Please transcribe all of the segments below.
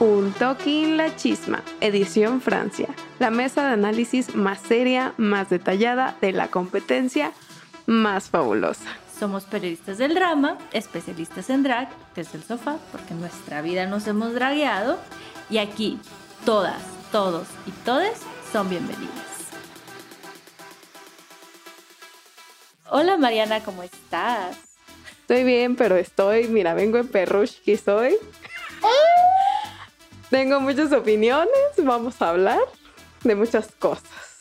Un Talking La Chisma, edición Francia, la mesa de análisis más seria, más detallada de la competencia más fabulosa. Somos periodistas del drama, especialistas en drag desde el sofá, porque en nuestra vida nos hemos dragueado. Y aquí, todas, todos y todes son bienvenidas. Hola Mariana, ¿cómo estás? Estoy bien, pero estoy, mira, vengo en perrushki soy. Tengo muchas opiniones, vamos a hablar de muchas cosas.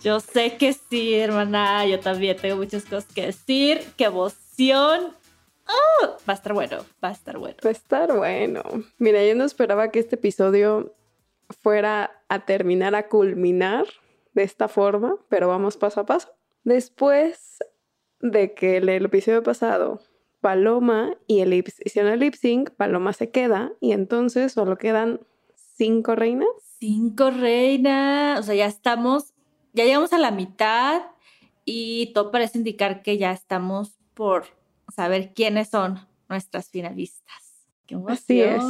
Yo sé que sí, hermana. Yo también tengo muchas cosas que decir. ¡Qué emoción! ¡Oh! Va a estar bueno, va a estar bueno. Va a estar bueno. Mira, yo no esperaba que este episodio fuera a terminar, a culminar de esta forma, pero vamos paso a paso. Después de que el, el episodio pasado Paloma y el hicieron el lip sync, Paloma se queda y entonces solo quedan cinco reinas. Cinco reinas. O sea, ya estamos, ya llegamos a la mitad y todo parece indicar que ya estamos por saber quiénes son nuestras finalistas. ¡Qué Así es.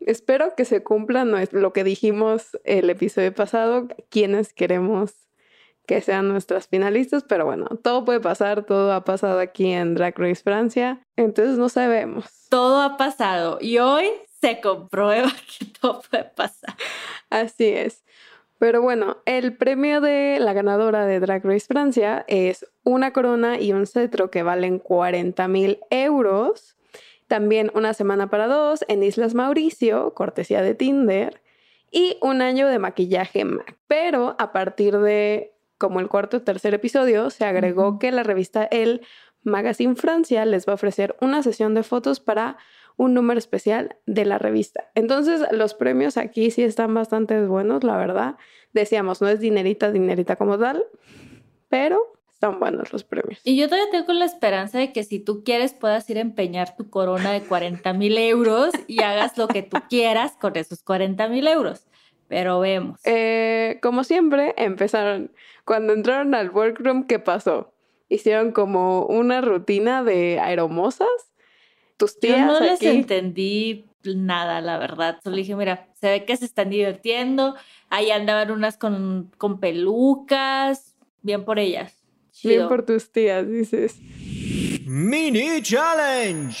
Espero que se cumpla lo que dijimos el episodio pasado, quienes queremos que sean nuestras finalistas, pero bueno, todo puede pasar, todo ha pasado aquí en Drag Race Francia, entonces no sabemos. Todo ha pasado y hoy se comprueba que todo puede pasar. Así es. Pero bueno, el premio de la ganadora de Drag Race Francia es una corona y un cetro que valen 40 mil euros. También una semana para dos en Islas Mauricio, cortesía de Tinder. Y un año de maquillaje MAC. Pero a partir de como el cuarto o tercer episodio, se agregó que la revista El Magazine Francia les va a ofrecer una sesión de fotos para un número especial de la revista. Entonces, los premios aquí sí están bastante buenos, la verdad. Decíamos, no es dinerita, dinerita como tal, pero están buenos los premios. Y yo todavía tengo la esperanza de que si tú quieres puedas ir a empeñar tu corona de 40 mil euros y hagas lo que tú quieras con esos 40 mil euros. Pero vemos. Eh, como siempre, empezaron, cuando entraron al workroom, ¿qué pasó? Hicieron como una rutina de aeromosas. Tus tías Yo no les entendí nada, la verdad. Solo dije, mira, se ve que se están divirtiendo. Ahí andaban unas con, con pelucas. Bien por ellas. Bien por tus tías, dices. Mini Challenge.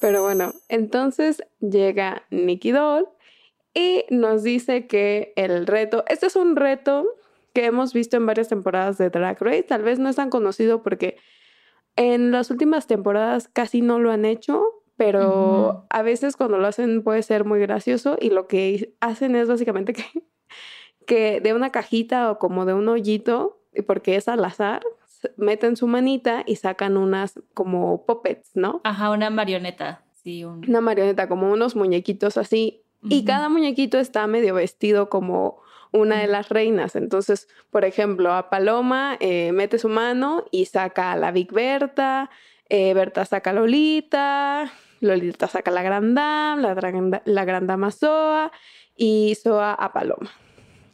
Pero bueno, entonces llega Nicky Doll y nos dice que el reto, este es un reto que hemos visto en varias temporadas de Drag Race, tal vez no es tan conocido porque en las últimas temporadas casi no lo han hecho, pero a veces cuando lo hacen puede ser muy gracioso y lo que hacen es básicamente que, que de una cajita o como de un hoyito, y porque es al azar, meten su manita y sacan unas como puppets, ¿no? Ajá, una marioneta. Sí, un... Una marioneta, como unos muñequitos así. Y cada muñequito está medio vestido como una de las reinas. Entonces, por ejemplo, a Paloma eh, mete su mano y saca a la Big Berta, eh, Berta saca a Lolita, Lolita saca a la Gran Dame, la, Gran- la Gran Dama Soa y Soa a Paloma.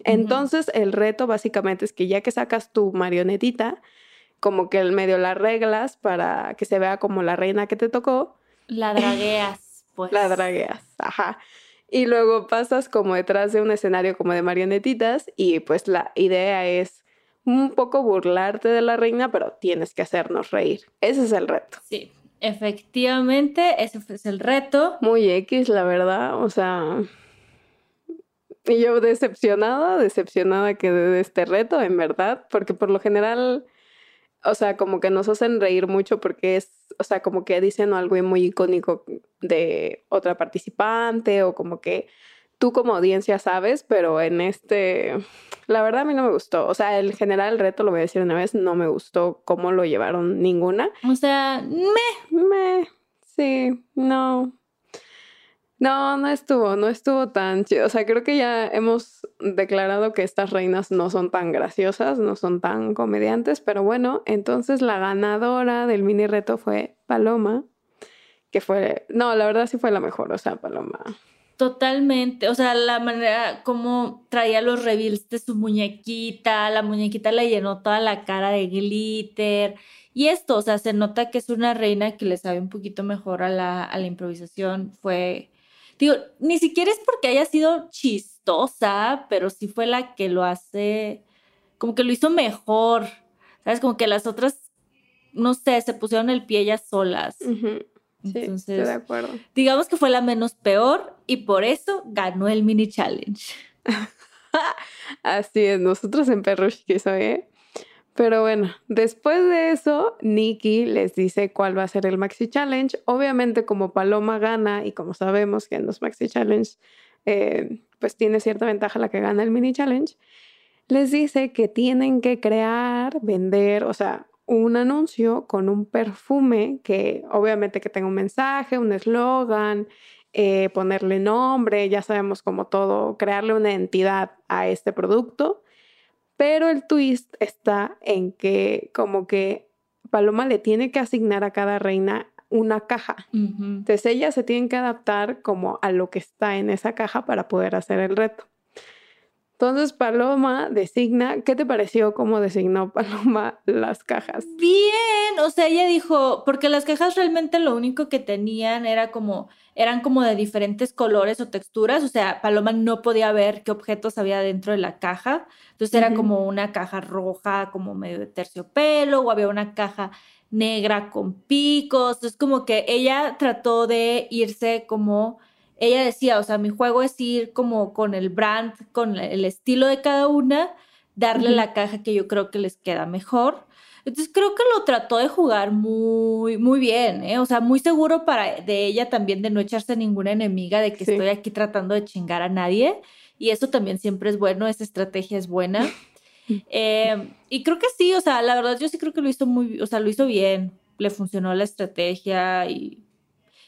Entonces, el reto básicamente es que ya que sacas tu marionetita, como que el medio la arreglas para que se vea como la reina que te tocó, La dragueas, pues. la dragueas, ajá. Y luego pasas como detrás de un escenario como de marionetitas y pues la idea es un poco burlarte de la reina, pero tienes que hacernos reír. Ese es el reto. Sí, efectivamente, ese es el reto. Muy X, la verdad, o sea... Y yo decepcionada, decepcionada que de este reto, en verdad, porque por lo general, o sea, como que nos hacen reír mucho porque es, o sea, como que dicen algo muy icónico de otra participante o como que tú como audiencia sabes, pero en este, la verdad a mí no me gustó. O sea, en general el reto, lo voy a decir una vez, no me gustó cómo lo llevaron ninguna. O sea, me. Me, sí, no. No, no estuvo, no estuvo tan chido. O sea, creo que ya hemos declarado que estas reinas no son tan graciosas, no son tan comediantes, pero bueno, entonces la ganadora del mini reto fue Paloma, que fue, no, la verdad sí fue la mejor, o sea, Paloma. Totalmente, o sea, la manera como traía los reveals de su muñequita, la muñequita le llenó toda la cara de glitter y esto, o sea, se nota que es una reina que le sabe un poquito mejor a la, a la improvisación, fue, digo, ni siquiera es porque haya sido chistosa, pero sí fue la que lo hace, como que lo hizo mejor, ¿sabes? Como que las otras, no sé, se pusieron el pie ellas solas. Ujú, Sí, estoy Entonces, de acuerdo. digamos que fue la menos peor y por eso ganó el mini challenge. Así es, nosotros en Perrush que soy, ¿eh? Pero bueno, después de eso, Nikki les dice cuál va a ser el Maxi Challenge. Obviamente, como Paloma gana y como sabemos que en los Maxi Challenge, eh, pues tiene cierta ventaja la que gana el Mini Challenge, les dice que tienen que crear, vender, o sea, un anuncio con un perfume que obviamente que tenga un mensaje, un eslogan, eh, ponerle nombre, ya sabemos como todo, crearle una entidad a este producto. Pero el twist está en que como que Paloma le tiene que asignar a cada reina una caja. Entonces ellas se tienen que adaptar como a lo que está en esa caja para poder hacer el reto. Entonces Paloma designa, ¿qué te pareció cómo designó Paloma las cajas? Bien, o sea, ella dijo, porque las cajas realmente lo único que tenían era como, eran como de diferentes colores o texturas, o sea, Paloma no podía ver qué objetos había dentro de la caja, entonces era como una caja roja, como medio de terciopelo, o había una caja negra con picos, entonces como que ella trató de irse como, ella decía, o sea, mi juego es ir como con el brand, con el estilo de cada una, darle la caja que yo creo que les queda mejor. Entonces creo que lo trató de jugar muy, muy bien, ¿eh? O sea, muy seguro para de ella también de no echarse ninguna enemiga, de que Sí. estoy aquí tratando de chingar a nadie. Y eso también siempre es bueno, esa estrategia es buena. Eh, y creo que sí, o sea, la verdad yo sí creo que lo hizo muy, o sea, lo hizo bien, le funcionó la estrategia y,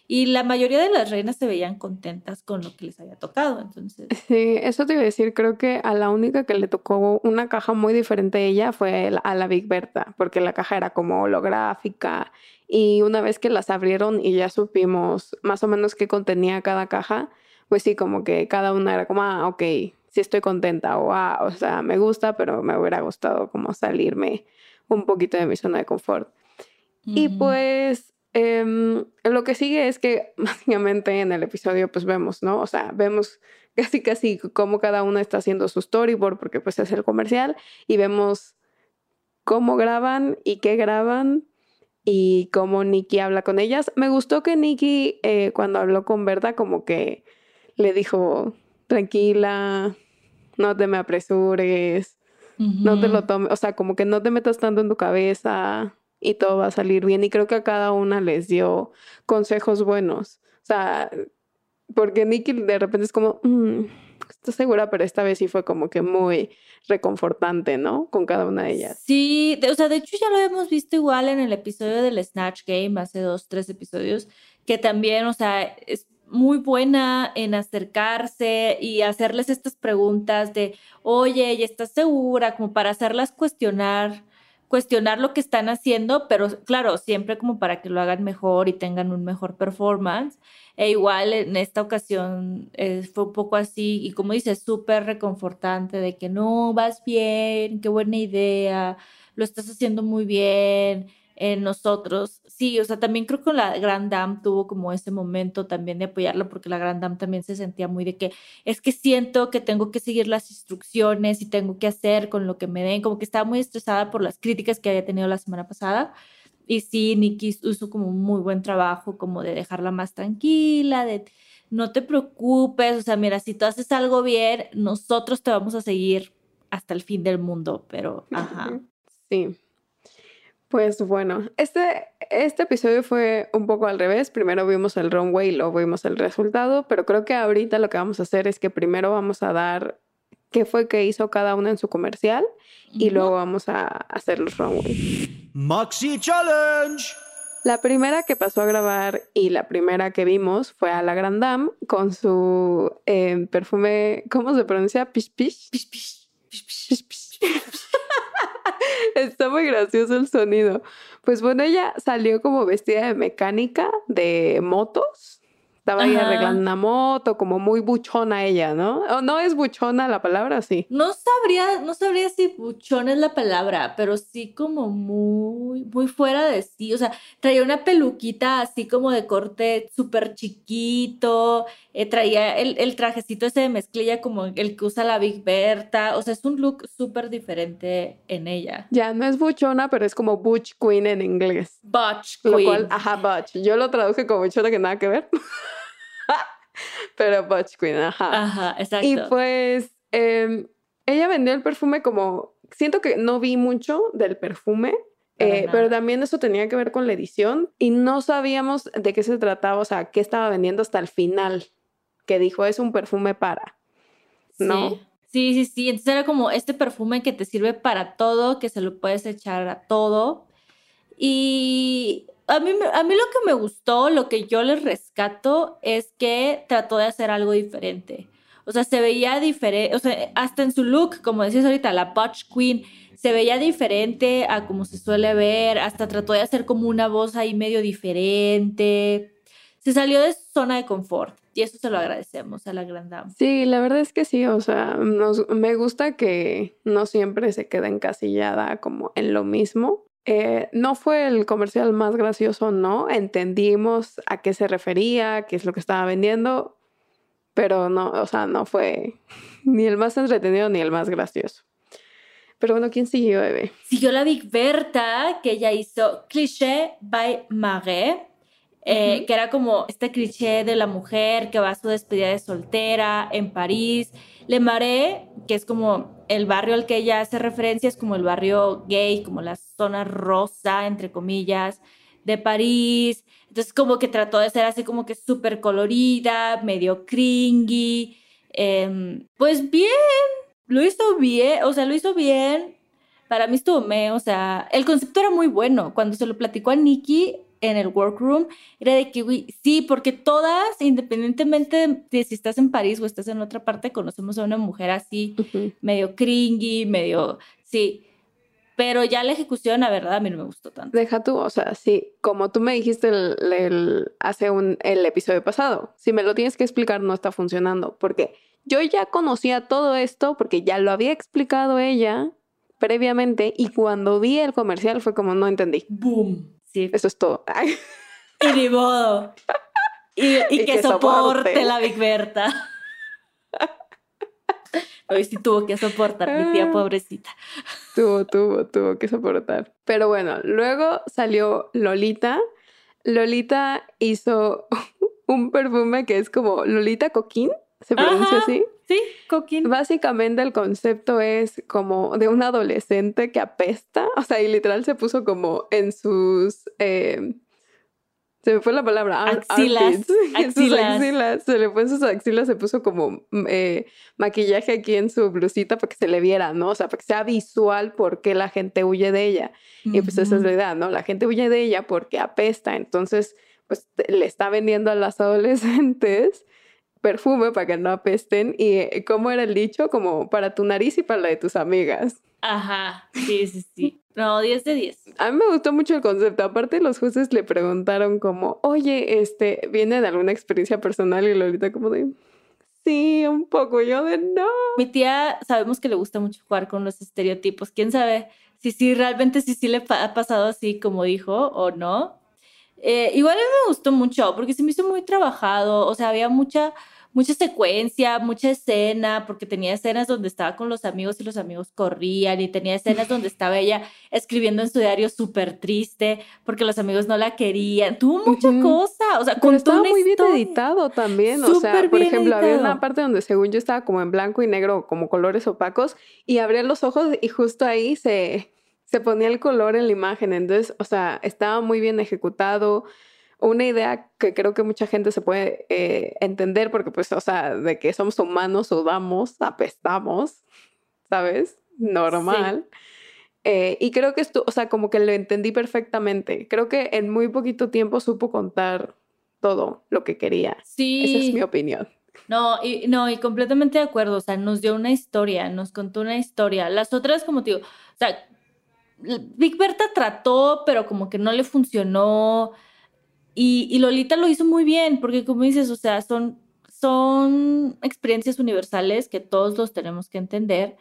y la mayoría de las reinas se veían contentas con lo que les había tocado, entonces. Sí, eso te iba a decir, creo que a la única que le tocó una caja muy diferente a ella fue a la Big Berta, porque la caja era como holográfica y una vez que las abrieron y ya supimos más o menos qué contenía cada caja, pues sí, como que cada una era como, ah, ok, sí estoy contenta o, ah, o sea, me gusta, pero me hubiera gustado como salirme un poquito de mi zona de confort. Y pues em, lo que sigue es que básicamente en el episodio pues vemos, ¿no? O sea, vemos casi casi cómo cada una está haciendo su storyboard porque pues es el comercial y vemos cómo graban y qué graban y cómo Nikki habla con ellas. Me gustó que Nikki eh, cuando habló con Berta como que le dijo, tranquila, no te me apresures, no te lo tomes, o sea, como que no te metas tanto en tu cabeza y todo va a salir bien. Y creo que a cada una les dio consejos buenos. O sea, porque Nicky de repente es como, "Mm, estoy segura, pero esta vez sí fue como que muy reconfortante, ¿no? Con cada una de ellas. Sí, o sea, de hecho ya lo hemos visto igual en el episodio del Snatch Game, hace dos, tres episodios, que también, o sea, es muy buena en acercarse y hacerles estas preguntas de, oye, ¿y estás segura? Como para hacerlas cuestionar, cuestionar lo que están haciendo, pero claro, siempre como para que lo hagan mejor y tengan un mejor performance. E igual en esta ocasión eh, fue un poco así, y como dices, súper reconfortante de que no, vas bien, qué buena idea, lo estás haciendo muy bien, en nosotros. Sí, o sea, también creo que la Grand Dame tuvo como ese momento también de apoyarla, porque la Grand Dame también se sentía muy de que es que siento que tengo que seguir las instrucciones y tengo que hacer con lo que me den, como que estaba muy estresada por las críticas que había tenido la semana pasada. Y sí, Nikki hizo como un muy buen trabajo, como de dejarla más tranquila, de no te preocupes, o sea, mira, si tú haces algo bien, nosotros te vamos a seguir hasta el fin del mundo, pero, ajá. Sí. Pues bueno, este, este episodio fue un poco al revés. Primero vimos el runway y luego vimos el resultado, pero creo que ahorita lo que vamos a hacer es que primero vamos a dar qué fue que hizo cada una en su comercial y luego vamos a hacer los runway. Maxi Challenge. La primera que pasó a grabar y la primera que vimos fue a la Grand Dame con su eh, perfume, ¿cómo se pronuncia? Pish pish. Pish, pish, pish, pish. Pish, pish. Está muy gracioso el sonido. Pues bueno, ella salió como vestida de mecánica de motos. Estaba ahí Ajá. arreglando una moto, como muy buchona ella, ¿no? ¿O no es buchona la palabra? Sí. No sabría, no sabría si buchón es la palabra, pero sí como muy, muy fuera de sí. O sea, traía una peluquita así como de corte súper chiquito. Eh, traía el, el trajecito ese de mezclilla como el que usa la Big Berta. O sea, es un look súper diferente en ella. Ya no es buchona, pero es como butch queen en inglés. Butch Lo Queen. cual, ajá, butch. Yo lo traduje como buchona que nada que ver. pero butch queen, ajá. Ajá, exacto. Y pues em, ella vendió el perfume como, siento que no vi mucho del perfume, eh, pero también eso tenía que ver con la edición y no sabíamos de qué se trataba, o sea, qué estaba vendiendo hasta el final, que dijo es un perfume para. ¿no? Sí. Sí, sí, sí. Entonces era como este perfume que te sirve para todo, que se lo puedes echar a todo. Y a mí, a mí lo que me gustó, lo que yo les rescato, es que trató de hacer algo diferente. O sea, se veía diferente, o sea, hasta en su look, como decías ahorita, la Butch Queen, se veía diferente a como se suele ver, hasta trató de hacer como una voz ahí medio diferente. Se salió de su zona de confort y eso se lo agradecemos a la Grand Dame. Sí, la verdad es que sí, o sea, nos- me gusta que no siempre se queda encasillada como en lo mismo. Eh, no fue el comercial más gracioso, no, entendimos a qué se refería, qué es lo que estaba vendiendo, pero no, o sea, no fue ni el más entretenido ni el más gracioso. Pero bueno, ¿quién siguió, bebé? Siguió la Big Berta, que ella hizo Cliché by Marais, eh, que era como este cliché de la mujer que va a su despedida de soltera en París. Le Marais, que es como el barrio al que ella hace referencia, es como el barrio gay, como la zona rosa, entre comillas, de París. Entonces como que trató de ser así como que súper colorida, medio cringy. Em, pues bien, lo hizo bien, o sea, lo hizo bien. Para mí estuvo me, o sea, el concepto era muy bueno. Cuando se lo platicó a Nikki en el workroom, era de que, güey, sí, porque todas, independientemente de si estás en París o estás en otra parte, conocemos a una mujer así, medio cringy, medio, sí. Pero ya la ejecución, la verdad, a mí no me gustó tanto. Deja tú, o sea, sí, como tú me dijiste el, el- hace un, el episodio pasado, si me lo tienes que explicar no está funcionando, porque yo ya conocía todo esto, porque ya lo había explicado ella previamente, y cuando vi el comercial fue como no entendí. Boom. Sí. Eso es todo. Ay, Y ni modo. Y, y Y que, que soporte soporte. la Big Berta. Hoy sí tuvo que soportar, mi tía Ah. pobrecita. tuvo, tuvo, tuvo que soportar. Pero bueno, luego salió Lolita. Lolita hizo un perfume que es como Lolita Coquín, se pronuncia Ajá. así. Sí, Coquín. Básicamente el concepto es como de un adolescente que apesta, o sea, y literal se puso como en sus, eh, se me fue la palabra. Axilas. Axilas. axilas. Se le fue en sus axilas, se puso como mm, eh, maquillaje aquí en su blusita para que se le viera, ¿no? O sea, para que sea visual por qué la gente huye de ella. Y pues esa es la idea, ¿no? La gente huye de ella porque apesta. Entonces, pues le está vendiendo a las adolescentes perfume para que no apesten. ¿Y eh, cómo era el dicho? Como para tu nariz y para la de tus amigas. Ajá, sí, sí, sí. No, 10 de 10. A mí me gustó mucho el concepto. Aparte, los jueces le preguntaron como, oye, este, ¿viene de alguna experiencia personal? Y Lolita como de, sí, un poco. Yo de, no. Mi tía, sabemos que le gusta mucho jugar con los estereotipos. ¿Quién sabe si sí, realmente sí, sí le ha pasado así como dijo o no? Eh, igual a mí me gustó mucho porque se me hizo muy trabajado. O sea, había mucha mucha secuencia, mucha escena, porque tenía escenas donde estaba con los amigos y los amigos corrían, y tenía escenas donde estaba ella escribiendo en su diario súper triste porque los amigos no la querían. Tuvo mucha cosa, o sea, Pero estaba muy bien editado también, o sea, por ejemplo, había una parte donde según yo estaba como en blanco y negro, como colores opacos, y abría los ojos y justo ahí se, se ponía el color en la imagen, entonces, o sea, estaba muy bien ejecutado una idea que creo que mucha gente se puede eh, entender porque pues, o sea, de que somos humanos, sudamos, apestamos, ¿sabes? Normal. Eh, y creo que esto, o sea, como que lo entendí perfectamente. Creo que en muy poquito tiempo supo contar todo lo que quería. Sí. Esa es mi opinión. No, y, no, y completamente de acuerdo. O sea, nos dio una historia, nos contó una historia. Las otras, como te digo, o sea, Big Berta trató, pero como que no le funcionó. Y, Lolita lo hizo muy bien, porque como dices, o sea, son, son experiencias universales que todos los tenemos que entender.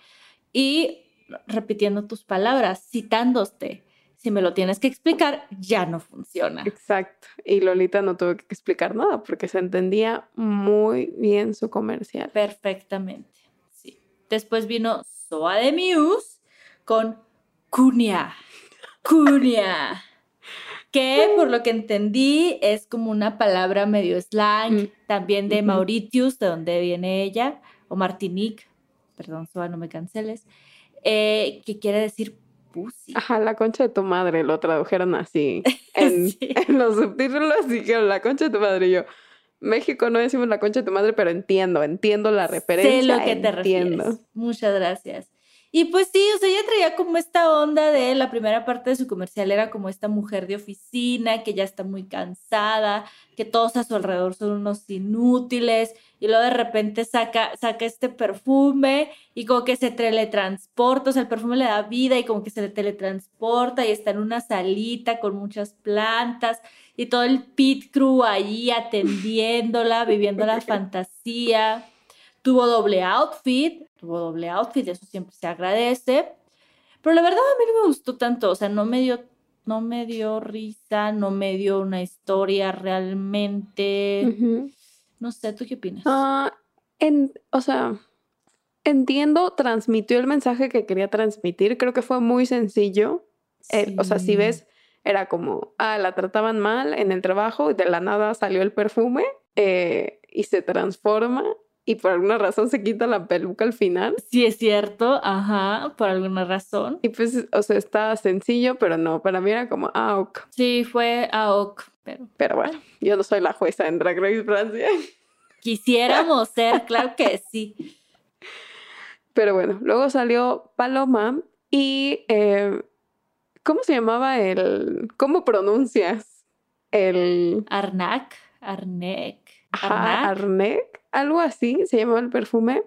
Y repitiendo tus palabras, citándote, si me lo tienes que explicar, ya no funciona. Exacto. Y Lolita no tuvo que explicar nada porque se entendía muy bien su comercial. Perfectamente. Sí. Después vino Soa de Muse con Cunia. Cunia que por lo que entendí es como una palabra medio slang, mm. también de Mauritius, de donde viene ella, o Martinique, perdón, Soa, no me canceles, eh, que quiere decir pussy. Ajá, la concha de tu madre, lo tradujeron así. En, los subtítulos dijeron la concha de tu madre y yo. México no decimos la concha de tu madre, pero entiendo, entiendo la referencia. Sé lo que te refieres. Muchas gracias. Y pues sí, o sea, ella traía como esta onda de la primera parte de su comercial era como esta mujer de oficina que ya está muy cansada, que todos a su alrededor son unos inútiles y luego de repente saca, saca este perfume y como que se teletransporta, o sea, el perfume le da vida y como que se le teletransporta y está en una salita con muchas plantas y todo el pit crew ahí atendiéndola, viviendo la fantasía. Tuvo doble outfit, tuvo doble outfit, eso siempre se agradece. Pero la verdad a mí no me gustó tanto, o sea, no me dio, no me dio risa, no me dio una historia realmente. No sé, ¿tú qué opinas? Ah, en, o sea, entiendo, transmitió el mensaje que quería transmitir, creo que fue muy sencillo. Eh, o sea, si ves, era como, ah, la trataban mal en el trabajo y de la nada salió el perfume eh, y se transforma y por alguna razón se quita la peluca al final. Sí, es cierto, ajá, por alguna razón. Y pues, o sea, está sencillo, pero no, para mí era como, ok. Sí, fue ok, pero... Pero bueno, yo no soy la jueza en Drag Race Francia. Quisiéramos ser, claro que sí. Pero bueno, luego salió Paloma y... Eh, ¿Cómo se llamaba el... ¿Cómo pronuncias el... Arnak, Arnek. Arnak. Arnek algo así se llamaba el perfume.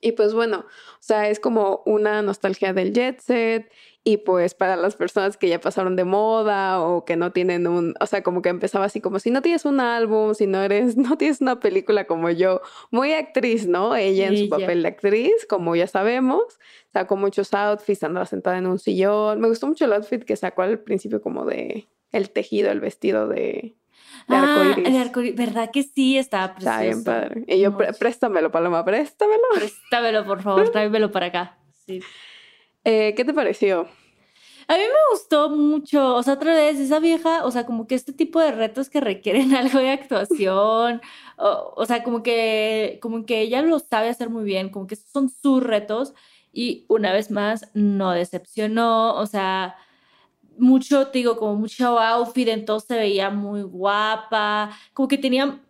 Y pues bueno, o sea, es como una nostalgia del jet set y pues para las personas que ya pasaron de moda o que no tienen un, o sea, como que empezaba así como si no tienes un álbum, si no eres, no tienes una película como yo, muy actriz, ¿no? Ella en su papel de actriz, como ya sabemos, sacó muchos outfits, andaba sentada en un sillón. Me gustó mucho el outfit que sacó al principio como de el tejido, el vestido de ah, el arcoíris, ¿verdad que sí? Estaba precioso. Está bien padre. Y yo, préstamelo, Paloma, préstamelo. Préstamelo, por favor, tráemelo para acá. Sí. Eh, ¿Qué te pareció? A mí me gustó mucho, o sea, otra vez, esa vieja, o sea, como que este tipo de retos que requieren algo de actuación, o, o, sea, como que, como que ella lo sabe hacer muy bien, como que esos son sus retos, y una vez más, no decepcionó, o sea, mucho, te digo, como mucho outfit, entonces se veía muy guapa, como que tenía,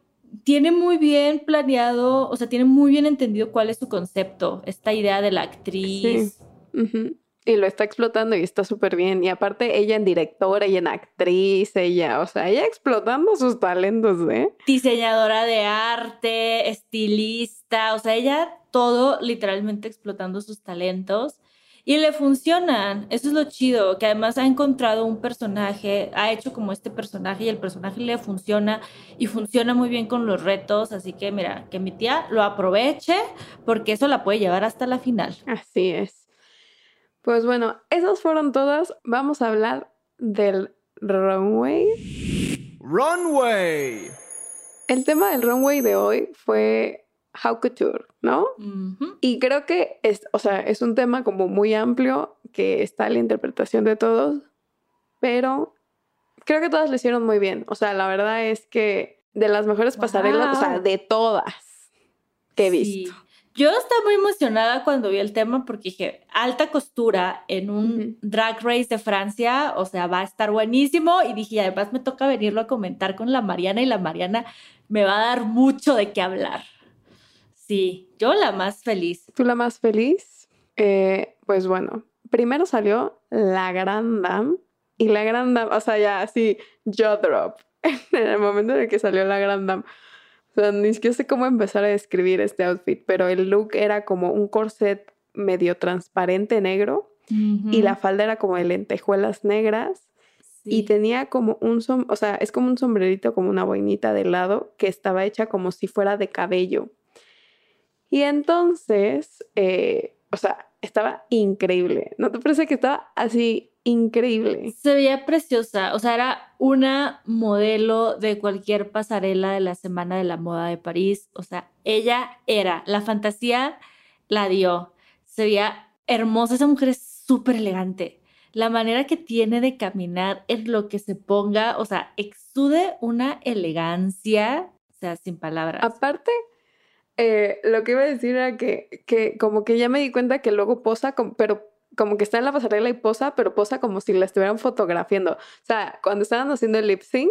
tiene muy bien planeado, o sea, tiene muy bien entendido cuál es su concepto, esta idea de la actriz. Sí. Y lo está explotando y está súper bien. Y aparte, ella en directora y en actriz, ella, o sea, ella explotando sus talentos, ¿eh? Diseñadora de arte, estilista, o sea, ella todo literalmente explotando sus talentos. Y le funcionan, eso es lo chido, que además ha encontrado un personaje, ha hecho como este personaje y el personaje le funciona y funciona muy bien con los retos, así que mira, que mi tía lo aproveche porque eso la puede llevar hasta la final. Así es. Pues bueno, esas fueron todas. Vamos a hablar del runway. Runway. El tema del runway de hoy fue How Couture, ¿no? Y creo que es, o sea, es un tema como muy amplio que está a la interpretación de todos, pero creo que todas lo hicieron muy bien. O sea, la verdad es que de las mejores pasarelas, o sea, de todas que he visto. Yo estaba muy emocionada cuando vi el tema porque dije, alta costura en un drag race de Francia, o sea, va a estar buenísimo. Y dije, además me toca venirlo a comentar con la Mariana y la Mariana me va a dar mucho de qué hablar. Sí, yo la más feliz. ¿Tú la más feliz? Eh, pues bueno, primero salió la Gran Dame y la Gran Dame, o sea, ya así, yo drop. en el momento en el que salió la Gran Dame o sea, ni siquiera sé cómo empezar a describir este outfit, pero el look era como un corset medio transparente negro y la falda era como de lentejuelas negras y tenía como un, o sea, es como un sombrerito, como una boinita de lado que estaba hecha como si fuera de cabello. Y entonces, eh, o sea, estaba increíble. ¿No te parece que estaba así increíble. Se veía preciosa, o sea, era una modelo de cualquier pasarela de la Semana de la Moda de París, o sea, ella era, la fantasía la dio, se veía hermosa, esa mujer es súper elegante, la manera que tiene de caminar es lo que se ponga, o sea, exude una elegancia, o sea, sin palabras. Aparte, eh, lo que iba a decir era que, que como que ya me di cuenta que luego posa, pero como que está en la pasarela y posa, pero posa como si la estuvieran fotografiando. O sea, cuando estaban haciendo el lip sync,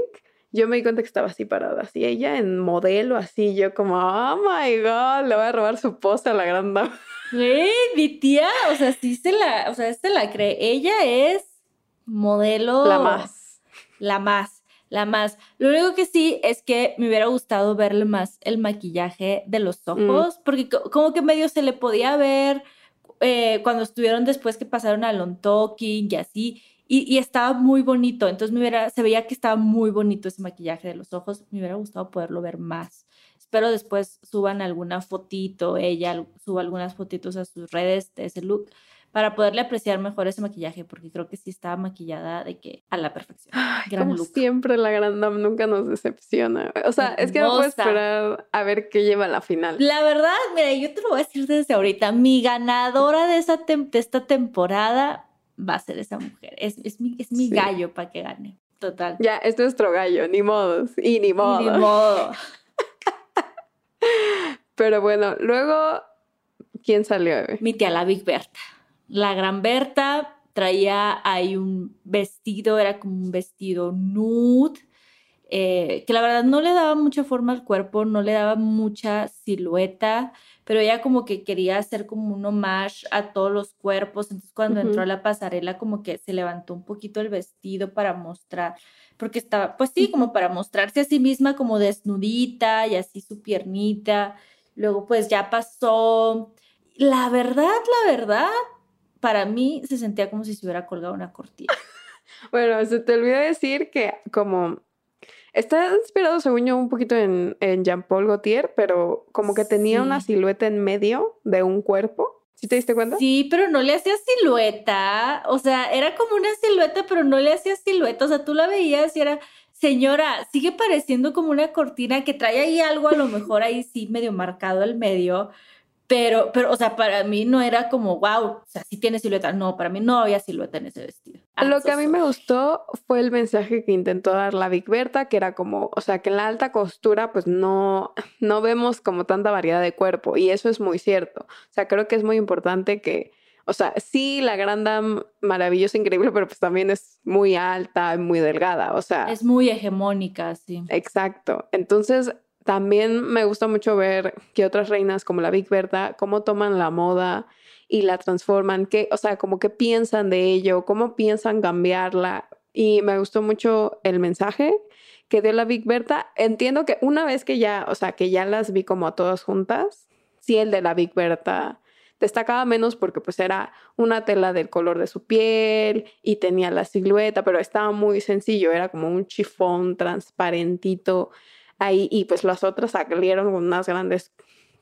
yo me di cuenta que estaba así parada, así ella en modelo, así yo como, oh my god, le voy a robar su posa a la gran dama. ¡Eh, mi tía! O sea, sí se la, o sea, se la cree. Ella es modelo. La más. La más, la más. Lo único que sí es que me hubiera gustado verle más el maquillaje de los mm. ojos, porque como que medio se le podía ver eh, cuando estuvieron después que pasaron al on talking y así, y, estaba muy bonito, entonces me hubiera, se veía que estaba muy bonito ese maquillaje de los ojos, me hubiera gustado poderlo ver más. Espero después suban alguna fotito, ella suba algunas fotitos a sus redes de ese look para poderle apreciar mejor ese maquillaje, porque creo que sí estaba maquillada de que a la perfección. Gran Como siempre la Gran Dame nunca nos decepciona. O sea, es que no puedo esperar a ver qué lleva la final. La verdad, mira, yo te lo voy a decir desde ahorita, mi ganadora de, esa de esta temporada va a ser esa mujer. Es, es mi, es mi gallo para que gane. Total. Ya, es nuestro gallo, ni modos. Y ni modo. ni modo. Pero bueno, luego, ¿quién salió? Mi tía, la Big Berta. La gran Berta traía ahí un vestido, era como un vestido nude, eh, que la verdad no le daba mucha forma al cuerpo, no le daba mucha silueta, pero ella como que quería hacer como un homage a todos los cuerpos, entonces cuando entró a la pasarela como que se levantó un poquito el vestido para mostrar, porque estaba, pues sí, como para mostrarse a sí misma como desnudita y así su piernita, luego pues ya pasó, la verdad, la verdad, para mí se sentía como si se hubiera colgado una cortina. bueno, se te olvidó decir que como está inspirado, según yo, un poquito en, en Jean-Paul Gaultier, pero como que tenía una silueta en medio de un cuerpo. ¿Sí te diste cuenta? Sí, pero no le hacía silueta. O sea, era como una silueta, pero no le hacía silueta. O sea, tú la veías y era, señora, sigue pareciendo como una cortina que trae ahí algo, a lo mejor ahí sí medio marcado al medio, pero, pero, o sea, para mí no era como, wow, o sea, sí tiene silueta. No, para mí no había silueta en ese vestido. Lo que a mí me gustó fue el mensaje que intentó dar la Big Berta, que era como, o sea, que en la alta costura pues no, no vemos como tanta variedad de cuerpo y eso es muy cierto. O sea, creo que es muy importante que, O sea, sí, la gran dama maravillosa, increíble, pero pues también es muy alta, muy delgada. O sea. Es muy hegemónica, sí. Exacto. Entonces, también me gusta mucho ver que otras reinas como la Big Berta, cómo toman la moda y la transforman, que, o sea, como que piensan de ello, cómo piensan cambiarla. Y me gustó mucho el mensaje que dio la Big Berta. Entiendo que una vez que ya, o sea, que ya las vi como a todas juntas, sí el de la Big Berta destacaba menos porque pues era una tela del color de su piel y tenía la silueta, pero estaba muy sencillo, era como un chifón transparentito ahí y pues las otras salieron con unas grandes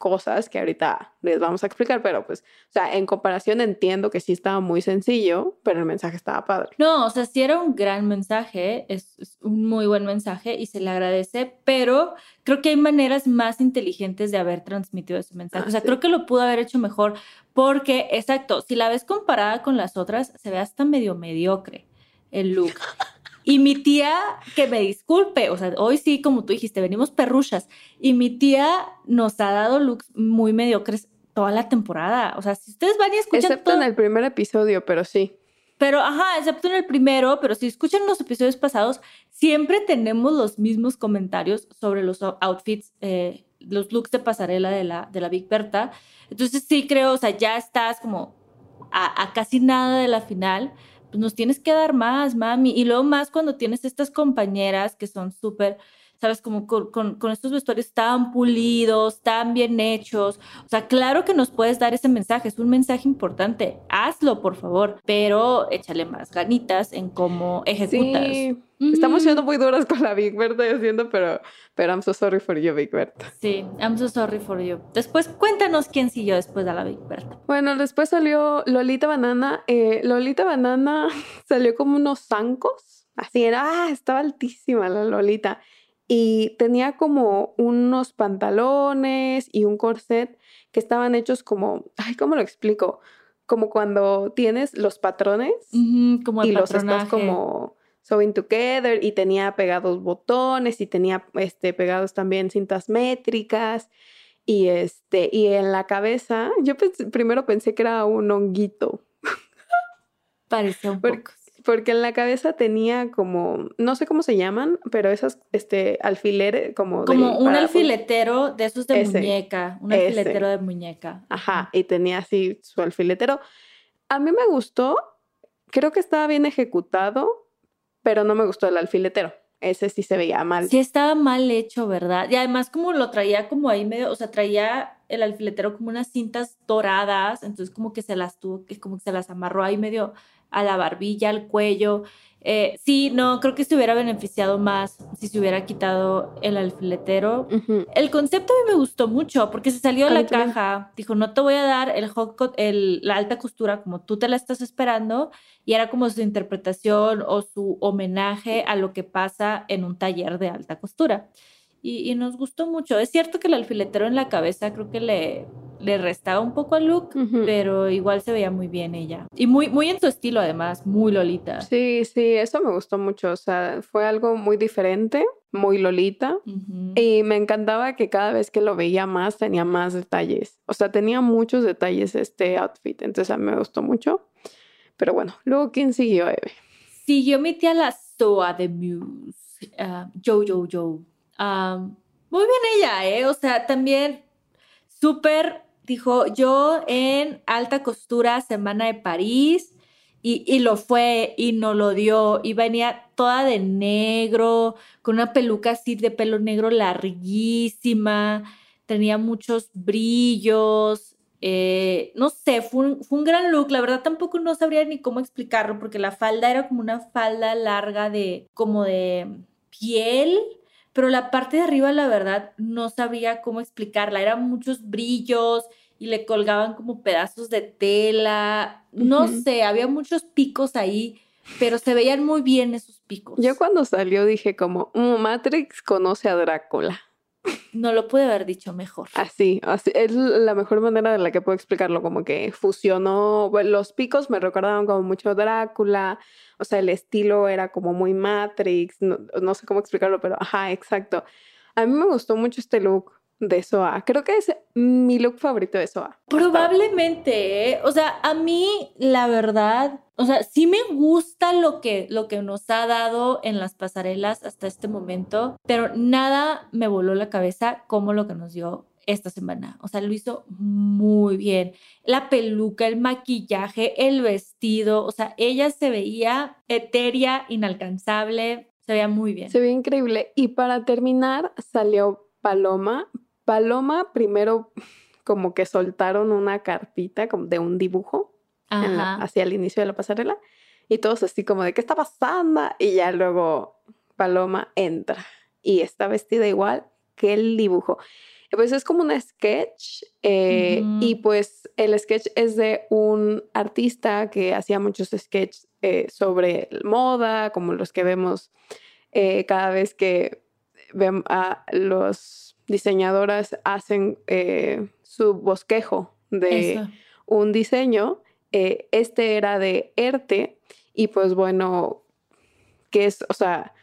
cosas que ahorita les vamos a explicar, pero pues, o sea, en comparación entiendo que sí estaba muy sencillo, pero el mensaje estaba padre. No, o sea, sí era un gran mensaje, es, un muy buen mensaje y se le agradece, pero creo que hay maneras más inteligentes de haber transmitido ese mensaje. o sea, ah, creo que lo pudo haber hecho mejor porque, exacto, si la ves comparada con las otras, se ve hasta medio mediocre el look. Y mi tía, que me disculpe, o sea, hoy sí, como tú dijiste, venimos perruchas. Y mi tía nos ha dado looks muy mediocres toda la temporada. O sea, si ustedes van y escuchan. Excepto en el primer episodio, pero sí. Pero, ajá, excepto en el primero, pero si escuchan los episodios pasados, siempre tenemos los mismos comentarios sobre los outfits, eh, los looks de pasarela de la, de la Big Berta. Entonces sí creo, o sea, ya estás como a, a casi nada de la final pues nos tienes que dar más, mami. Y luego más cuando tienes estas compañeras que son súper, sabes, como con, con, estos vestuarios tan pulidos, tan bien hechos. O sea, claro que nos puedes dar ese mensaje, es un mensaje importante. Hazlo, por favor, pero échale más ganitas en cómo ejecutas. Sí. Estamos siendo muy duras con la Big Berta haciendo, pero, pero I'm so sorry for you, Big Berta. Sí, I'm so sorry for you. Después, cuéntanos quién siguió después de la Big Berta. Bueno, después salió Lolita Banana. Eh, Lolita Banana salió como unos zancos. Así era, ah, estaba altísima la Lolita. Y tenía como unos pantalones y un corset que estaban hechos como, ay, ¿cómo lo explico? Como cuando tienes los patrones como y los estás como Sewing Together y tenía pegados botones y tenía este, pegados también cintas métricas y, este, y en la cabeza, yo primero pensé que era un honguito. Parecía un poco. Porque en la cabeza tenía como, no sé cómo se llaman, pero esos este, alfileres como... Como un alfiletero de esos de muñeca, un alfiletero de muñeca. Ajá, y tenía así su alfiletero. A mí me gustó, creo que estaba bien ejecutado, pero no me gustó el alfiletero. Ese sí se veía mal. Sí estaba mal hecho, ¿verdad? Y además como lo traía como ahí medio, o sea, traía el alfiletero como unas cintas doradas, entonces como que se las tuvo, como que se las amarró ahí medio a la barbilla, al cuello. Eh, sí, no, creo que se hubiera beneficiado más si se hubiera quitado el alfiletero. El concepto a mí me gustó mucho porque se salió de la caja. Dijo, no te voy a dar el hot el, la alta costura como tú te la estás esperando. Y era como su interpretación o su homenaje a lo que pasa en un taller de alta costura y, nos gustó mucho. Es cierto que el alfiletero en la cabeza creo que le, le restaba un poco al look, pero igual se veía muy bien ella. Y muy, muy en su estilo además, muy Lolita. Sí, sí, eso me gustó mucho. O sea, fue algo muy diferente, muy Lolita. Y me encantaba que cada vez que lo veía más tenía más detalles. O sea, tenía muchos detalles este outfit. Entonces a mí me gustó mucho. Pero bueno, luego, ¿quién siguió, Eve? Siguió mi tía la Soa de Muse. Uh, Joe, Joe, Joe muy bien ella, ¿eh? O sea, también súper, dijo, yo en alta costura, Semana de París, y, y, lo fue y no lo dio, y venía toda de negro, con una peluca así de pelo negro larguísima, tenía muchos brillos, eh, no sé, fue un, fue un, gran look. La verdad tampoco no sabría ni cómo explicarlo porque la falda era como una falda larga de, como de piel, pero la parte de arriba, la verdad, no sabía cómo explicarla. Eran muchos brillos y le colgaban como pedazos de tela. No sé, había muchos picos ahí, pero se veían muy bien esos picos. Yo cuando salió dije como, mm, Matrix conoce a Drácula. No lo pude haber dicho mejor. Así, así, es la mejor manera de la que puedo explicarlo, como que fusionó, los picos me recordaban como mucho Drácula, o sea, el estilo era como muy Matrix, no, sé cómo explicarlo, pero ajá, exacto. A mí me gustó mucho este look, de SOA. Creo que es mi look favorito de SOA. Probablemente, ¿eh? o sea, a mí la verdad, o sea, sí me gusta lo que, lo que nos ha dado en las pasarelas hasta este momento, pero nada me voló la cabeza como lo que nos dio esta semana. O sea, lo hizo muy bien. La peluca, el maquillaje, el vestido, o sea, ella se veía etérea, inalcanzable, se veía muy bien. Se veía increíble. Y para terminar, salió Paloma. Paloma primero como que soltaron una cartita como de un dibujo hacia el inicio de la pasarela y todos así como de qué está pasando y ya luego Paloma entra y está vestida igual que el dibujo. Pues es como un sketch eh, y pues el sketch es de un artista que hacía muchos sketches eh, sobre moda, como los que vemos eh, cada vez que vemos a los diseñadoras hacen su bosquejo de un diseño. este era de ERTE y pues bueno, que es, o sea,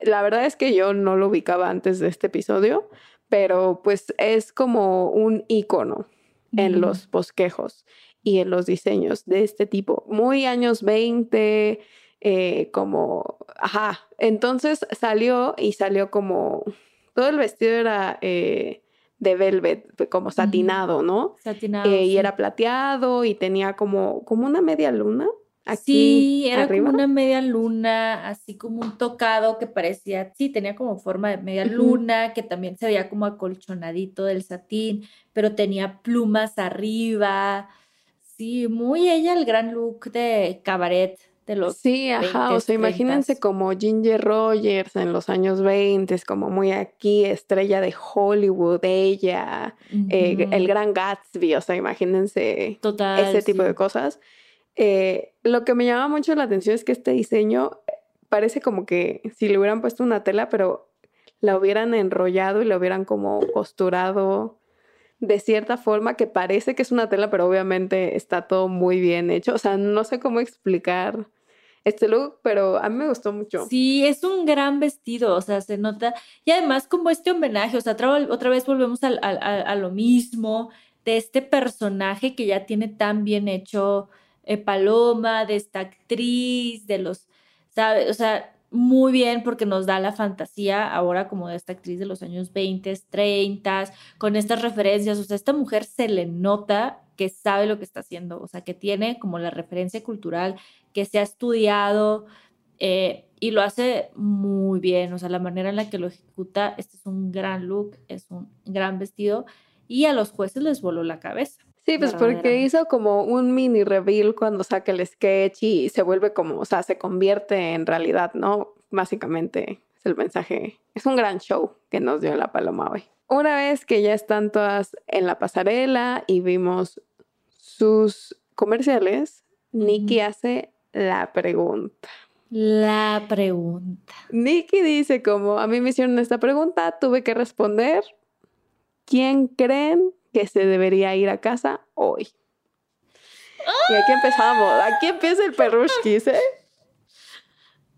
la verdad es que yo no lo ubicaba antes de este episodio, pero pues es como un icono en los bosquejos y en los diseños de este tipo. Muy años 20, eh, como, ajá, entonces salió y salió como, todo el vestido era eh, de velvet, como satinado, ¿no? Satinado. Eh, y era plateado y tenía como, como una media luna sí, era como una media luna, así como un tocado que parecía, sí, tenía como forma de media luna, que también se veía como acolchonadito del satín, pero tenía plumas arriba. Sí, muy ella el gran look de cabaret de los Sí, ajá, o sea, imagínense como Ginger Rogers en los años 20, como muy aquí, estrella de Hollywood, ella, eh, el gran Gatsby, o sea, imagínense ese tipo de cosas. Eh, lo que me llama mucho la atención es que este diseño parece como que si le hubieran puesto una tela, pero la hubieran enrollado y la hubieran como costurado de cierta forma que parece que es una tela, pero obviamente está todo muy bien hecho. O sea, no sé cómo explicar este look, pero a mí me gustó mucho. Sí, es un gran vestido, o sea, se nota. Y además como este homenaje, o sea, otra, vez volvemos a lo mismo de este personaje que ya tiene tan bien hecho eh, Paloma, de esta actriz, de los, ¿sabes? O sea, muy bien porque nos da la fantasía ahora como de esta actriz de los años 20, 30, con estas referencias. O sea, esta mujer se le nota que sabe lo que está haciendo, o sea, que tiene como la referencia cultural, que se ha estudiado eh, y lo hace muy bien. O sea, la manera en la que lo ejecuta, este es un gran look, es un gran vestido y a los jueces les voló la cabeza. Sí, pues porque hizo como un mini reveal cuando saca el sketch y se vuelve como, o sea, se convierte en realidad, ¿no? Básicamente es el mensaje. Es un gran show que nos dio la Paloma hoy. Una vez que ya están todas en la pasarela y vimos sus comerciales, Nikki hace la pregunta. La pregunta. Nikki dice como, a mí me hicieron esta pregunta, tuve que responder. ¿Quién creen que se debería ir a casa hoy. Y aquí empezamos. Aquí empieza el perrushkis, ¿eh?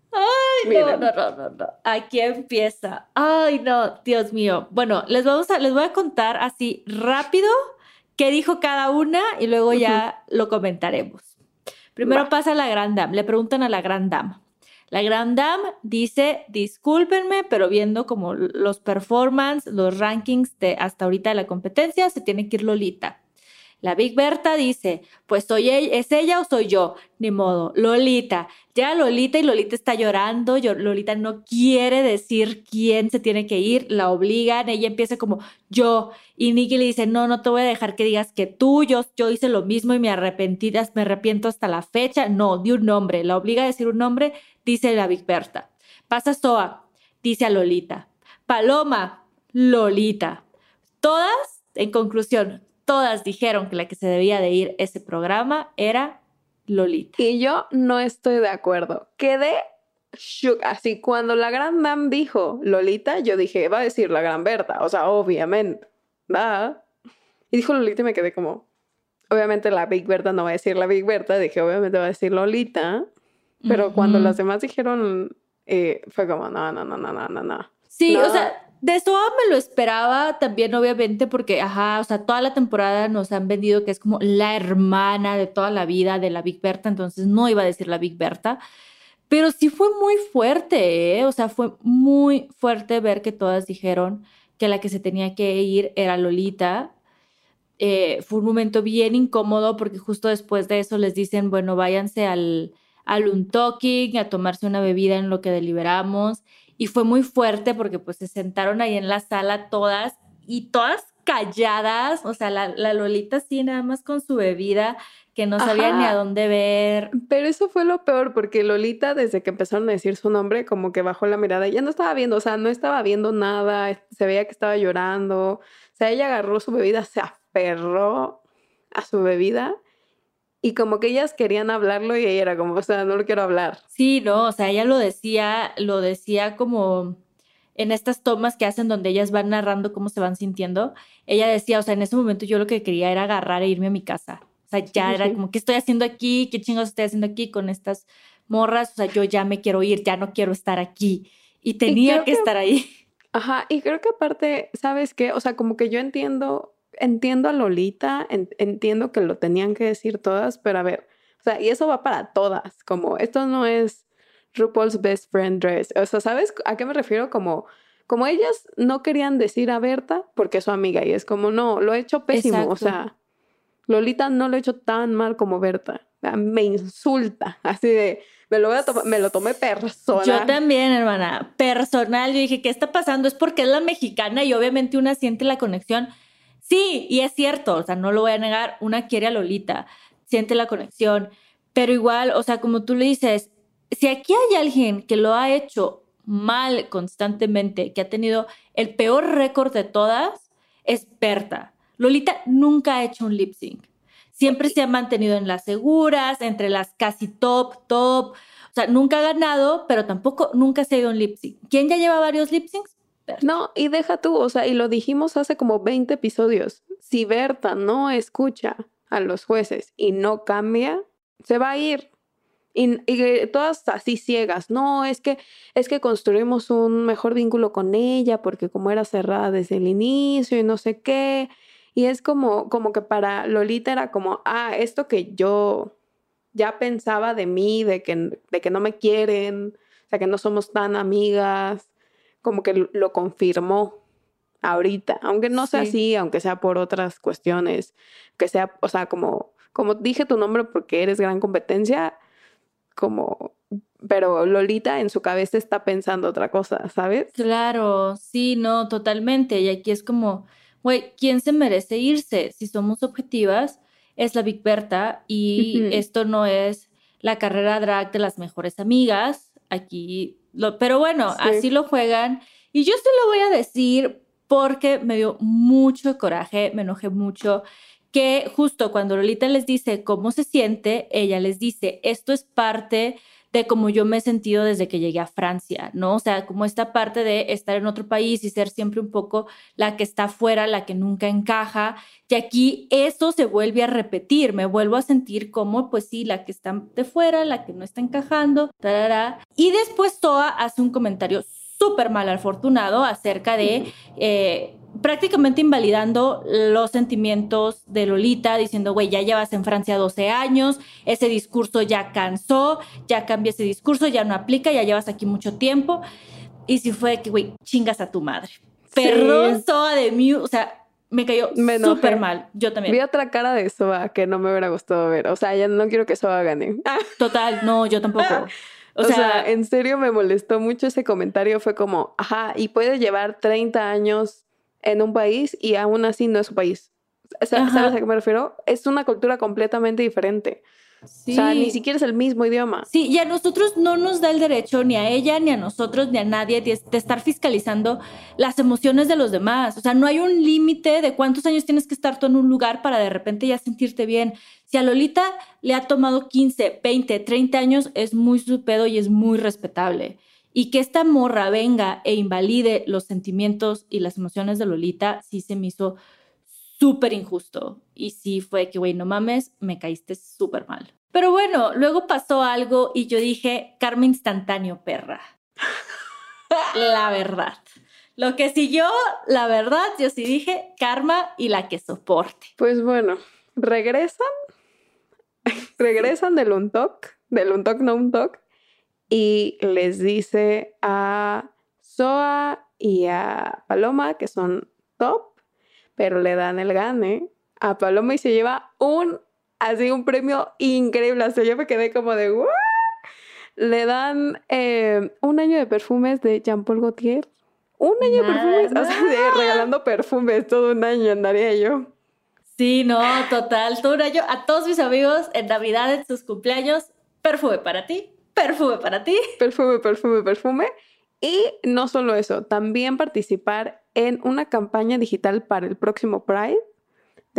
Ay, no, no, no, no, Aquí empieza. Ay, no, Dios mío. Bueno, les, vamos a, les voy a contar así rápido qué dijo cada una y luego ya lo comentaremos. Primero pasa la gran dama. Le preguntan a la gran dama. La Grand Dame dice, discúlpenme, pero viendo como los performance, los rankings de hasta ahorita de la competencia, se tiene que ir Lolita. La Big Berta dice, pues soy ella, ¿es ella o soy yo? Ni modo, Lolita. Ya Lolita y Lolita está llorando, Lolita no quiere decir quién se tiene que ir, la obligan, ella empieza como yo. Y Nicky le dice, no, no te voy a dejar que digas que tú, yo, yo hice lo mismo y me arrepentidas, me arrepiento hasta la fecha. No, di un nombre, la obliga a decir un nombre, dice la Big Berta. Pasa Soa, dice a Lolita. Paloma, Lolita. Todas, en conclusión, todas dijeron que la que se debía de ir ese programa era Lolita. Y yo no estoy de acuerdo. Quedé así cuando la gran Dam dijo Lolita, yo dije, va a decir la gran Berta, o sea, obviamente, ¿va? Y dijo Lolita y me quedé como, obviamente la Big Berta no va a decir la Big Berta, dije, obviamente va a decir Lolita, pero cuando las demás dijeron, eh, fue como, no, no, no, no, no, no, Sí, o sea, de Soa me lo esperaba también, obviamente, porque, ajá, o sea, toda la temporada nos han vendido que es como la hermana de toda la vida de la Big Berta, entonces no iba a decir la Big Berta. Pero sí fue muy fuerte, ¿eh? O sea, fue muy fuerte ver que todas dijeron que la que se tenía que ir era Lolita. Eh, fue un momento bien incómodo porque justo después de eso les dicen, bueno, váyanse al, al untalking, a tomarse una bebida en lo que deliberamos y fue muy fuerte porque pues se sentaron ahí en la sala todas y todas calladas, o sea, la, Lolita así nada más con su bebida que no sabía ni a dónde ver. Pero eso fue lo peor porque Lolita desde que empezaron a decir su nombre como que bajó la mirada ya no estaba viendo, o sea, no estaba viendo nada, se veía que estaba llorando, o sea, ella agarró su bebida, se aferró a su bebida y como que ellas querían hablarlo y ella era como, o sea, no lo quiero hablar. Sí, no, o sea, ella lo decía, lo decía como en estas tomas que hacen donde ellas van narrando cómo se van sintiendo. Ella decía, o sea, en ese momento yo lo que quería era agarrar e irme a mi casa. O sea, ya era como, ¿qué estoy haciendo aquí? ¿Qué chingos estoy haciendo aquí con estas morras? O sea, yo ya me quiero ir, ya no quiero estar aquí. Y tenía que estar ahí. Ajá, y creo que aparte, ¿sabes qué? O sea, como que yo entiendo entiendo a Lolita, entiendo que lo tenían que decir todas, pero a ver, o sea, y eso va para todas, como esto no es RuPaul's Best Friend Dress, o sea, ¿sabes a qué me refiero? Como, como ellas no querían decir a Berta porque es su amiga y es como, no, lo he hecho pésimo, o sea, Lolita no lo he hecho tan mal como Berta, me insulta, así de, me lo, me lo tomé personal. Yo también, hermana, personal, yo dije, ¿qué está pasando? Es porque es la mexicana y obviamente una siente la conexión Sí, y es cierto, o sea, no lo voy a negar, una quiere a Lolita, siente la conexión, pero igual, o sea, como tú le dices, si aquí hay alguien que lo ha hecho mal constantemente, que ha tenido el peor récord de todas, es Berta. Lolita nunca ha hecho un lip sync. Siempre se ha mantenido en las seguras, entre las casi top, top. O sea, nunca ha ganado, pero tampoco nunca se ha ido un lip sync. ¿Quién ya lleva varios lip syncs? No, y deja tú, o sea, y lo dijimos hace como 20 episodios. Si Berta no escucha a los jueces y no cambia, se va a ir. Y, todas así ciegas, no, es que, es que construimos un mejor vínculo con ella porque como era cerrada desde el inicio y no sé qué. Y es como, como que para Lolita era como, ah, esto que yo ya pensaba de mí, de que, de que no me quieren, o sea, que no somos tan amigas, como que lo confirmó ahorita, aunque no sea así, aunque sea por otras cuestiones, que sea, o sea, como, como dije tu nombre porque eres gran competencia, como, pero Lolita en su cabeza está pensando otra cosa, ¿sabes? Claro, sí, no, totalmente. Y aquí es como, güey, ¿quién se merece irse? Si somos objetivas, es la Big Berta y esto no es la carrera drag de las mejores amigas. Aquí pero bueno, así lo juegan. Y yo se lo voy a decir porque me dio mucho coraje, me enojé mucho, que justo cuando Lolita les dice cómo se siente, ella les dice, esto es parte de cómo yo me he sentido desde que llegué a Francia, ¿no? O sea, como esta parte de estar en otro país y ser siempre un poco la que está afuera, la que nunca encaja. Y aquí eso se vuelve a repetir, me vuelvo a sentir como, pues sí, la que está de fuera, la que no está encajando, tarara. Y después Toa hace un comentario súper mal afortunado acerca de eh, prácticamente invalidando los sentimientos de Lolita, diciendo, güey, ya llevas en Francia 12 años, ese discurso ya cansó, ya cambia ese discurso, ya no aplica, ya llevas aquí mucho tiempo. Y si fue que, güey, chingas a tu madre. Perdón, Soa de mí, o sea, me cayó súper mal. Yo también. Vi otra cara de Soa que no me hubiera gustado ver. O sea, ya no quiero que Soa gane. Total, no, yo tampoco. O, sea, en serio me molestó mucho ese comentario. Fue como, ajá, y puede llevar 30 años en un país y aún así no es su país. ¿Sabes a qué me refiero? Es una cultura completamente diferente. O sea, ni siquiera es el mismo idioma. Sí, y a nosotros no nos da el derecho, ni a ella, ni a nosotros, ni a nadie, de, estar fiscalizando las emociones de los demás. O sea, no hay un límite de cuántos años tienes que estar tú en un lugar para de repente ya sentirte bien. Si a Lolita le ha tomado 15, 20, 30 años, es muy su pedo y es muy respetable. Y que esta morra venga e invalide los sentimientos y las emociones de Lolita, sí se me hizo súper injusto. Y sí fue que, güey, no mames, me caíste súper mal. Pero bueno, luego pasó algo y yo dije, karma instantáneo, perra. La verdad. Lo que siguió, la verdad, yo sí dije karma y la que soporte. Pues bueno, regresan, regresan del Untalk, del Untalk no Untalk, y les dice a Soa y a Paloma que son top, pero le dan el gane a Paloma y se lleva un, así un premio increíble. Sea, yo me quedé como de. Le dan eh, un año de perfumes de Jean-Paul Gaultier. Un año de perfumes, o sea, regalando perfumes todo un año andaría yo. Sí, no, total, todo un año. A todos mis amigos en Navidad, en sus cumpleaños, perfume para ti, perfume para ti. Perfume, perfume, perfume. Y no solo eso, también participar en una campaña digital para el próximo Pride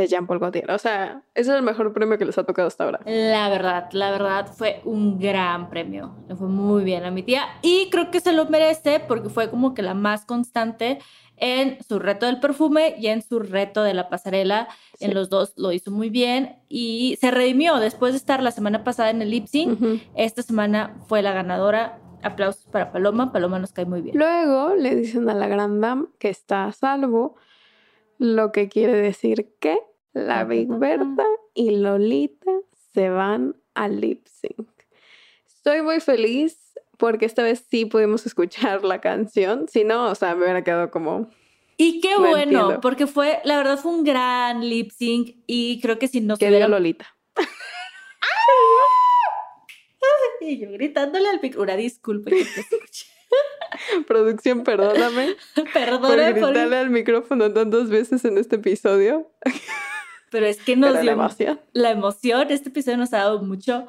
de Jean-Paul Gaultier. O sea, ese es el mejor premio que les ha tocado hasta ahora. La verdad, la verdad fue un gran premio. Le fue muy bien a mi tía y creo que se lo merece porque fue como que la más constante en su reto del perfume y en su reto de la pasarela. Sí. En los dos lo hizo muy bien y se redimió después de estar la semana pasada en el lip sync. Uh -huh. Esta semana fue la ganadora aplausos para Paloma. Paloma nos cae muy bien. Luego le dicen a la gran dame que está a salvo, lo que quiere decir que la Big Berta y Lolita se van al lip sync. Estoy muy feliz porque esta vez sí pudimos escuchar la canción. Si no, o sea, me hubiera quedado como. Y qué no bueno, entiendo. porque fue, la verdad, fue un gran lip sync y creo que si no Que hubiera... Lolita. Y yo gritándole al micro. Una disculpa que te escuché. Producción, perdóname. Perdóname por gritarle por... al micrófono tantas veces en este episodio. Pero es que nos Pero dio la emoción. la emoción. Este episodio nos ha dado mucho.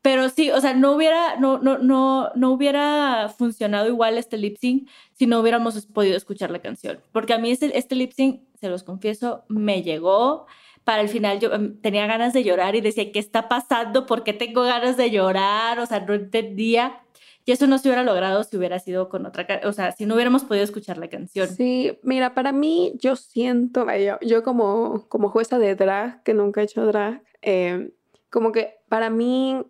Pero sí, o sea, no hubiera, no, no, no, no hubiera funcionado igual este lip sync si no hubiéramos podido escuchar la canción. Porque a mí este, este lip sync, se los confieso, me llegó para el final yo um, tenía ganas de llorar y decía, ¿qué está pasando? ¿Por qué tengo ganas de llorar? O sea, no entendía. Y eso no se hubiera logrado si hubiera sido con otra, o sea, si no hubiéramos podido escuchar la canción. Sí, mira, para mí yo siento, yo, yo como, como jueza de drag, que nunca he hecho drag, eh, como que para mí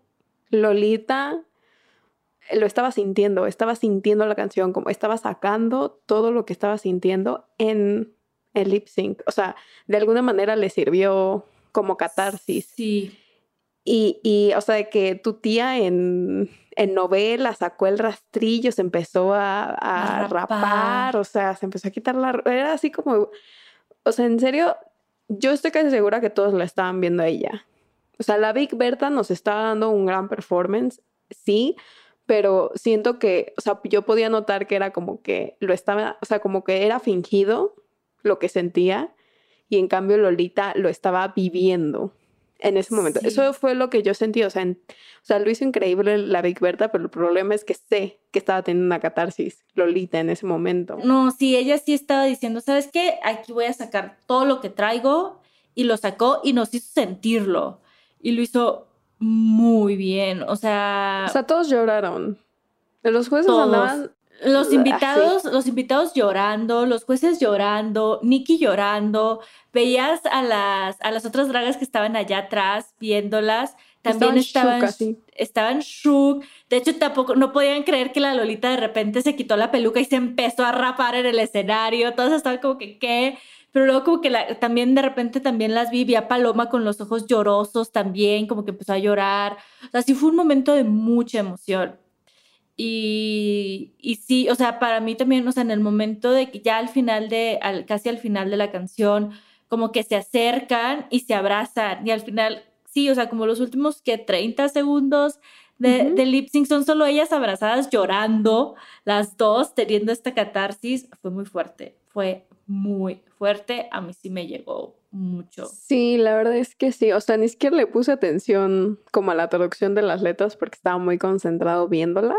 Lolita lo estaba sintiendo, estaba sintiendo la canción, como estaba sacando todo lo que estaba sintiendo en el lip sync. O sea, de alguna manera le sirvió como catarsis. Sí. Y, y o sea, de que tu tía en, en novela sacó el rastrillo, se empezó a, a, a rapar. rapar, o sea, se empezó a quitar la... Era así como... O sea, en serio, yo estoy casi segura que todos la estaban viendo a ella. O sea, la Big Berta nos estaba dando un gran performance, sí, pero siento que, o sea, yo podía notar que era como que lo estaba, o sea, como que era fingido, lo que sentía y en cambio Lolita lo estaba viviendo en ese momento. Sí. Eso fue lo que yo sentí, o sea, en, o sea, lo hizo increíble la Big Berta, pero el problema es que sé que estaba teniendo una catarsis Lolita en ese momento. No, sí, ella sí estaba diciendo, ¿sabes qué? Aquí voy a sacar todo lo que traigo y lo sacó y nos hizo sentirlo y lo hizo muy bien, o sea... O sea, todos lloraron. Los jueces todos. andaban los invitados, Así. los invitados llorando, los jueces llorando, Nikki llorando, veías a las, a las otras dragas que estaban allá atrás viéndolas, también estaban, estaban, estaban shook. De hecho, tampoco, no podían creer que la Lolita de repente se quitó la peluca y se empezó a rapar en el escenario. Todos estaban como que, ¿qué? Pero luego como que la, también de repente también las vi, vi a Paloma con los ojos llorosos también, como que empezó a llorar. O sea, sí fue un momento de mucha emoción. Y, y, sí, o sea, para mí también, o sea, en el momento de que ya al final de, al, casi al final de la canción, como que se acercan y se abrazan y al final, sí, o sea, como los últimos que 30 segundos de, uh -huh. de lip sync son solo ellas abrazadas llorando, las dos teniendo esta catarsis, fue muy fuerte, fue muy fuerte, a mí sí me llegó mucho. Sí, la verdad es que sí, o sea, ni siquiera le puse atención como a la traducción de las letras porque estaba muy concentrado viéndolas.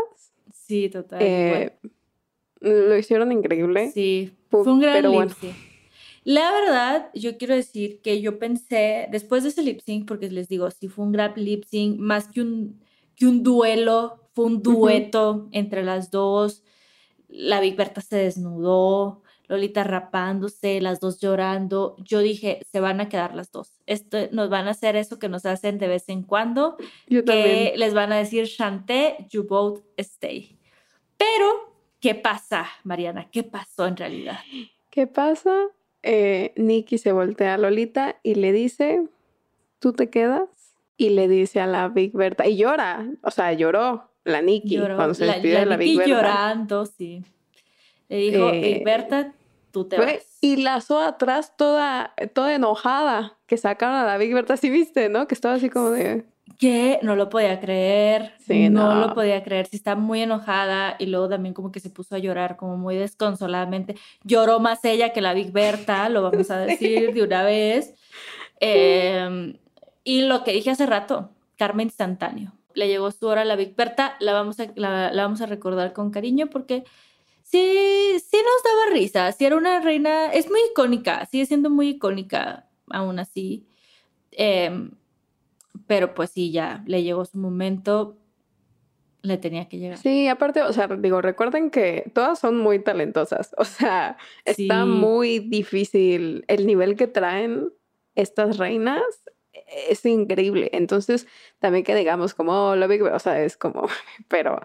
Sí, total. Eh, lo hicieron increíble. Sí, fue un gran pero lip bueno. sync. La verdad, yo quiero decir que yo pensé, después de ese lip sync, porque les digo, sí fue un gran lip sync, más que un, que un duelo, fue un dueto uh -huh. entre las dos. La Big Berta se desnudó, Lolita rapándose, las dos llorando. Yo dije, se van a quedar las dos. Esto, nos van a hacer eso que nos hacen de vez en cuando. Yo que también. les van a decir, Chanté, you both stay. Pero, ¿Qué pasa, Mariana? ¿Qué pasó en realidad? ¿Qué pasa? Eh, Nikki se voltea a Lolita y le dice, ¿tú te quedas? Y le dice a la Big Berta, y llora, o sea, lloró la Nikki cuando se despidió de la Big Berta. llorando, sí. Le dijo, eh, Berta, tú te vas. Y la atrás toda, toda enojada, que sacaron a la Big Berta, sí viste, ¿no? Que estaba así como de que no lo podía creer, sí, no. lo podía creer, sí está muy enojada y luego también como que se puso a llorar como muy desconsoladamente. Lloró más ella que la Big Berta, lo vamos a decir de una vez. Em, y lo que dije hace rato, karma instantáneo. Le llegó su hora a la Big Berta, la vamos a, la, vamos a recordar con cariño porque sí, sí nos daba risa, sí era una reina, es muy icónica, sigue siendo muy icónica aún así. Eh, pero pues sí, ya le llegó su momento, le tenía que llegar. Sí, aparte, o sea, digo, recuerden que todas son muy talentosas, o sea, está muy difícil el nivel que traen estas reinas. Es increíble. Entonces, también que digamos como lo Big o sea, es como, pero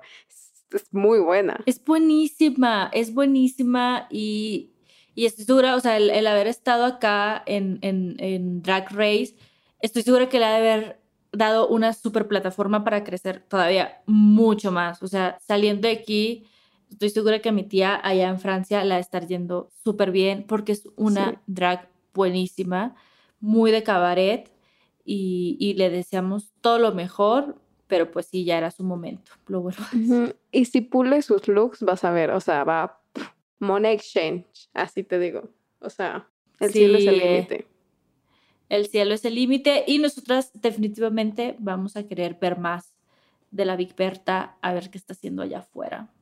es, muy buena. Es buenísima, es buenísima y, y estoy segura, o sea, el, haber estado acá en, en, en Drag Race, estoy segura que le ha de haber dado una super plataforma para crecer todavía mucho más. O sea, saliendo de aquí, estoy segura que mi tía allá en Francia la está yendo súper bien porque es una drag buenísima, muy de cabaret y, le deseamos todo lo mejor, pero pues sí, ya era su momento, lo vuelvo Y si pule sus looks, vas a ver, o sea, va money exchange, así te digo. O sea, el cielo es el límite el cielo es el límite y nosotras definitivamente vamos a querer ver más de la Big Berta, a ver qué está haciendo allá afuera.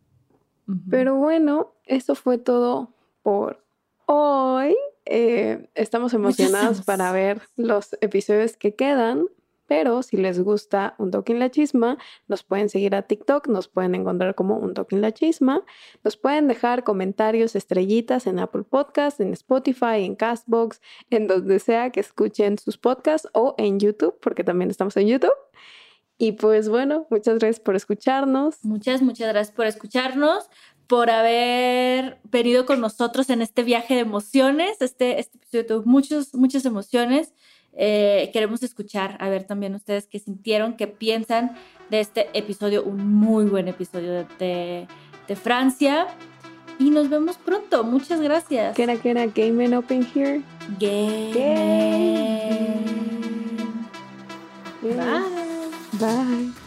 Pero bueno, eso fue todo por hoy. Eh, estamos emocionados para ver los episodios que quedan. Pero si les gusta Un Toque la Chisma, nos pueden seguir a TikTok, nos pueden encontrar como Un Toque la Chisma, nos pueden dejar comentarios, estrellitas en Apple Podcasts, en Spotify, en Castbox, en donde sea que escuchen sus podcasts o en YouTube, porque también estamos en YouTube. Y pues bueno, muchas gracias por escucharnos. Muchas, muchas gracias por escucharnos, por haber venido con nosotros en este viaje de emociones. Este, este episodio tuvo muchas, muchas emociones. Eh, queremos escuchar, a ver también ustedes qué sintieron, qué piensan de este episodio, un muy buen episodio de, de, Francia. Y nos vemos pronto. Muchas gracias. ¿Qué era, qué era? Game Open Here. Game. Bye. Bye.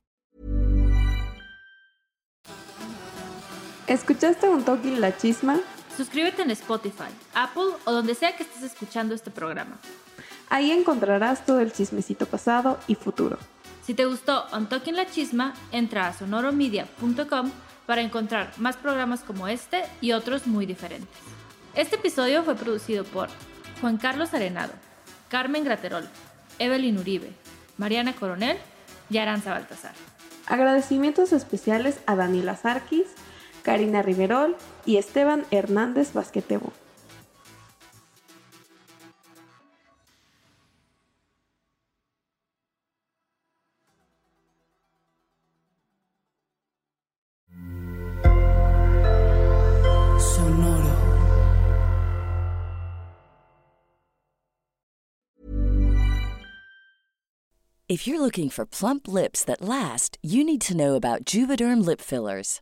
¿Escuchaste un toque la chisma? Suscríbete en Spotify, Apple o donde sea que estés escuchando este programa. Ahí encontrarás todo el chismecito pasado y futuro. Si te gustó Un Toque la Chisma, entra a sonoromedia.com para encontrar más programas como este y otros muy diferentes. Este episodio fue producido por Juan Carlos Arenado, Carmen Graterol, Evelyn Uribe, Mariana Coronel y Aranza Baltasar. Agradecimientos especiales a Daniela Sarkis, Karina Riverol y Esteban Hernández Basquetebo. If you're looking for plump lips that last, you need to know about Juvederm lip fillers.